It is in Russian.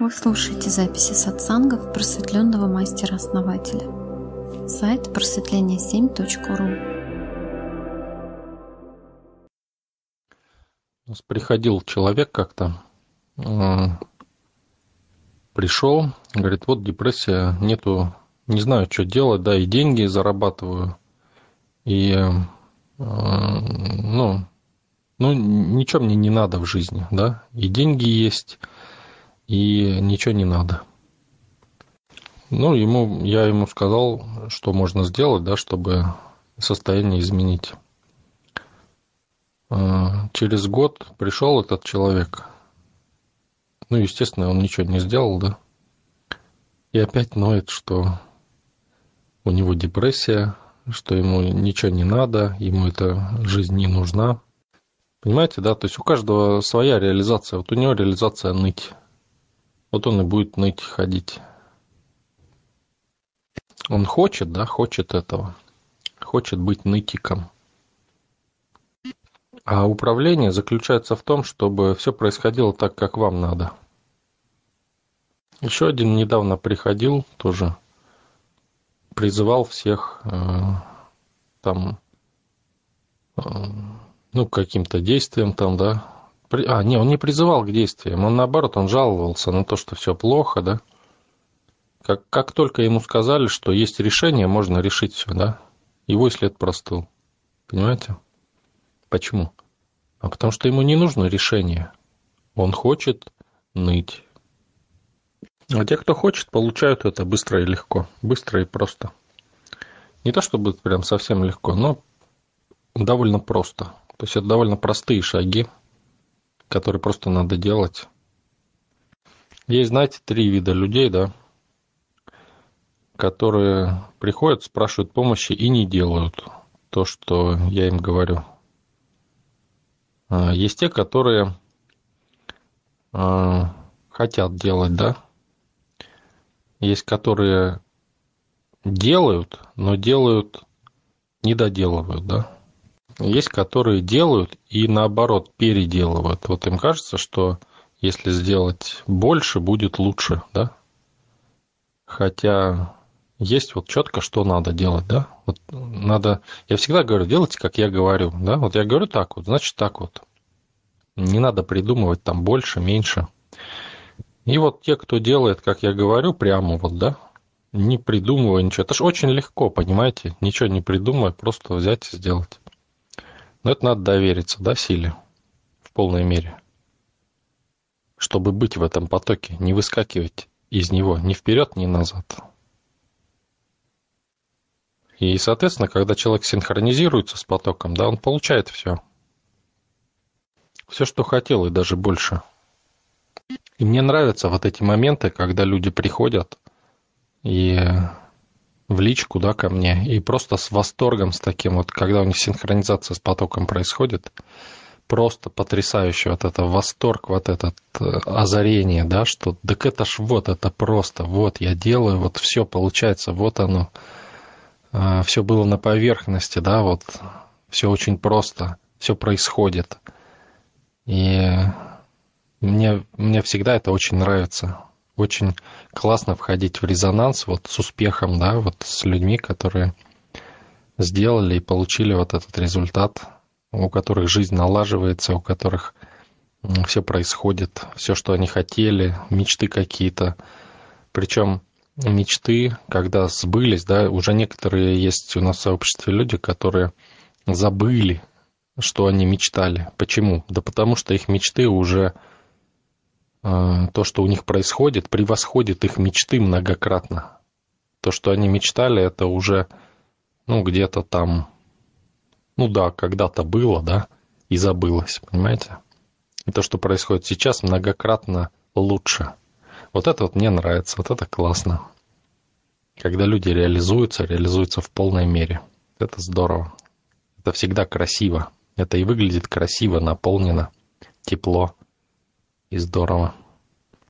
Вы слушаете записи сатсангов просветленного мастера-основателя. Сайт просветление7.ру У нас приходил человек как-то, пришел, говорит, вот депрессия, нету, не знаю, что делать, да, и деньги зарабатываю, и, ну, ну, ничего мне не надо в жизни, да, и деньги есть, и ничего не надо. Ну, ему, я ему сказал, что можно сделать, да, чтобы состояние изменить. А, через год пришел этот человек. Ну, естественно, он ничего не сделал, да. И опять ноет, что у него депрессия, что ему ничего не надо, ему эта жизнь не нужна. Понимаете, да? То есть у каждого своя реализация. Вот у него реализация ныть. Вот он и будет ныть, ходить. Он хочет, да, хочет этого. Хочет быть нытиком. А управление заключается в том, чтобы все происходило так, как вам надо. Еще один недавно приходил, тоже призывал всех э, там, э, ну, каким-то действием там, да, а, не, он не призывал к действиям, он наоборот, он жаловался на то, что все плохо, да. Как, как только ему сказали, что есть решение, можно решить все, да, его и след простыл. Понимаете? Почему? А потому что ему не нужно решение. Он хочет ныть. А те, кто хочет, получают это быстро и легко. Быстро и просто. Не то чтобы прям совсем легко, но довольно просто. То есть это довольно простые шаги, которые просто надо делать. Есть, знаете, три вида людей, да, которые приходят, спрашивают помощи и не делают то, что я им говорю. А, есть те, которые а, хотят делать, да. Есть, которые делают, но делают, не доделывают, да. Есть, которые делают и наоборот переделывают. Вот им кажется, что если сделать больше, будет лучше, да? Хотя есть вот четко, что надо делать, да? Вот надо, я всегда говорю, делайте, как я говорю, да? Вот я говорю так вот, значит так вот. Не надо придумывать там больше, меньше. И вот те, кто делает, как я говорю, прямо вот, да, не придумывая ничего. Это же очень легко, понимаете? Ничего не придумывая, просто взять и сделать. Но это надо довериться, да, силе в полной мере. Чтобы быть в этом потоке, не выскакивать из него ни вперед, ни назад. И, соответственно, когда человек синхронизируется с потоком, да, он получает все. Все, что хотел, и даже больше. И мне нравятся вот эти моменты, когда люди приходят и в личку, да, ко мне, и просто с восторгом, с таким вот, когда у них синхронизация с потоком происходит, просто потрясающе вот это восторг, вот это э, озарение, да, что так это ж вот, это просто, вот я делаю, вот все получается, вот оно, а, все было на поверхности, да, вот все очень просто, все происходит. И мне, мне всегда это очень нравится очень классно входить в резонанс вот с успехом, да, вот с людьми, которые сделали и получили вот этот результат, у которых жизнь налаживается, у которых все происходит, все, что они хотели, мечты какие-то. Причем мечты, когда сбылись, да, уже некоторые есть у нас в сообществе люди, которые забыли, что они мечтали. Почему? Да потому что их мечты уже то, что у них происходит, превосходит их мечты многократно. То, что они мечтали, это уже, ну, где-то там, ну да, когда-то было, да, и забылось, понимаете? И то, что происходит сейчас, многократно лучше. Вот это вот мне нравится, вот это классно. Когда люди реализуются, реализуются в полной мере. Это здорово. Это всегда красиво. Это и выглядит красиво, наполнено, тепло и здорово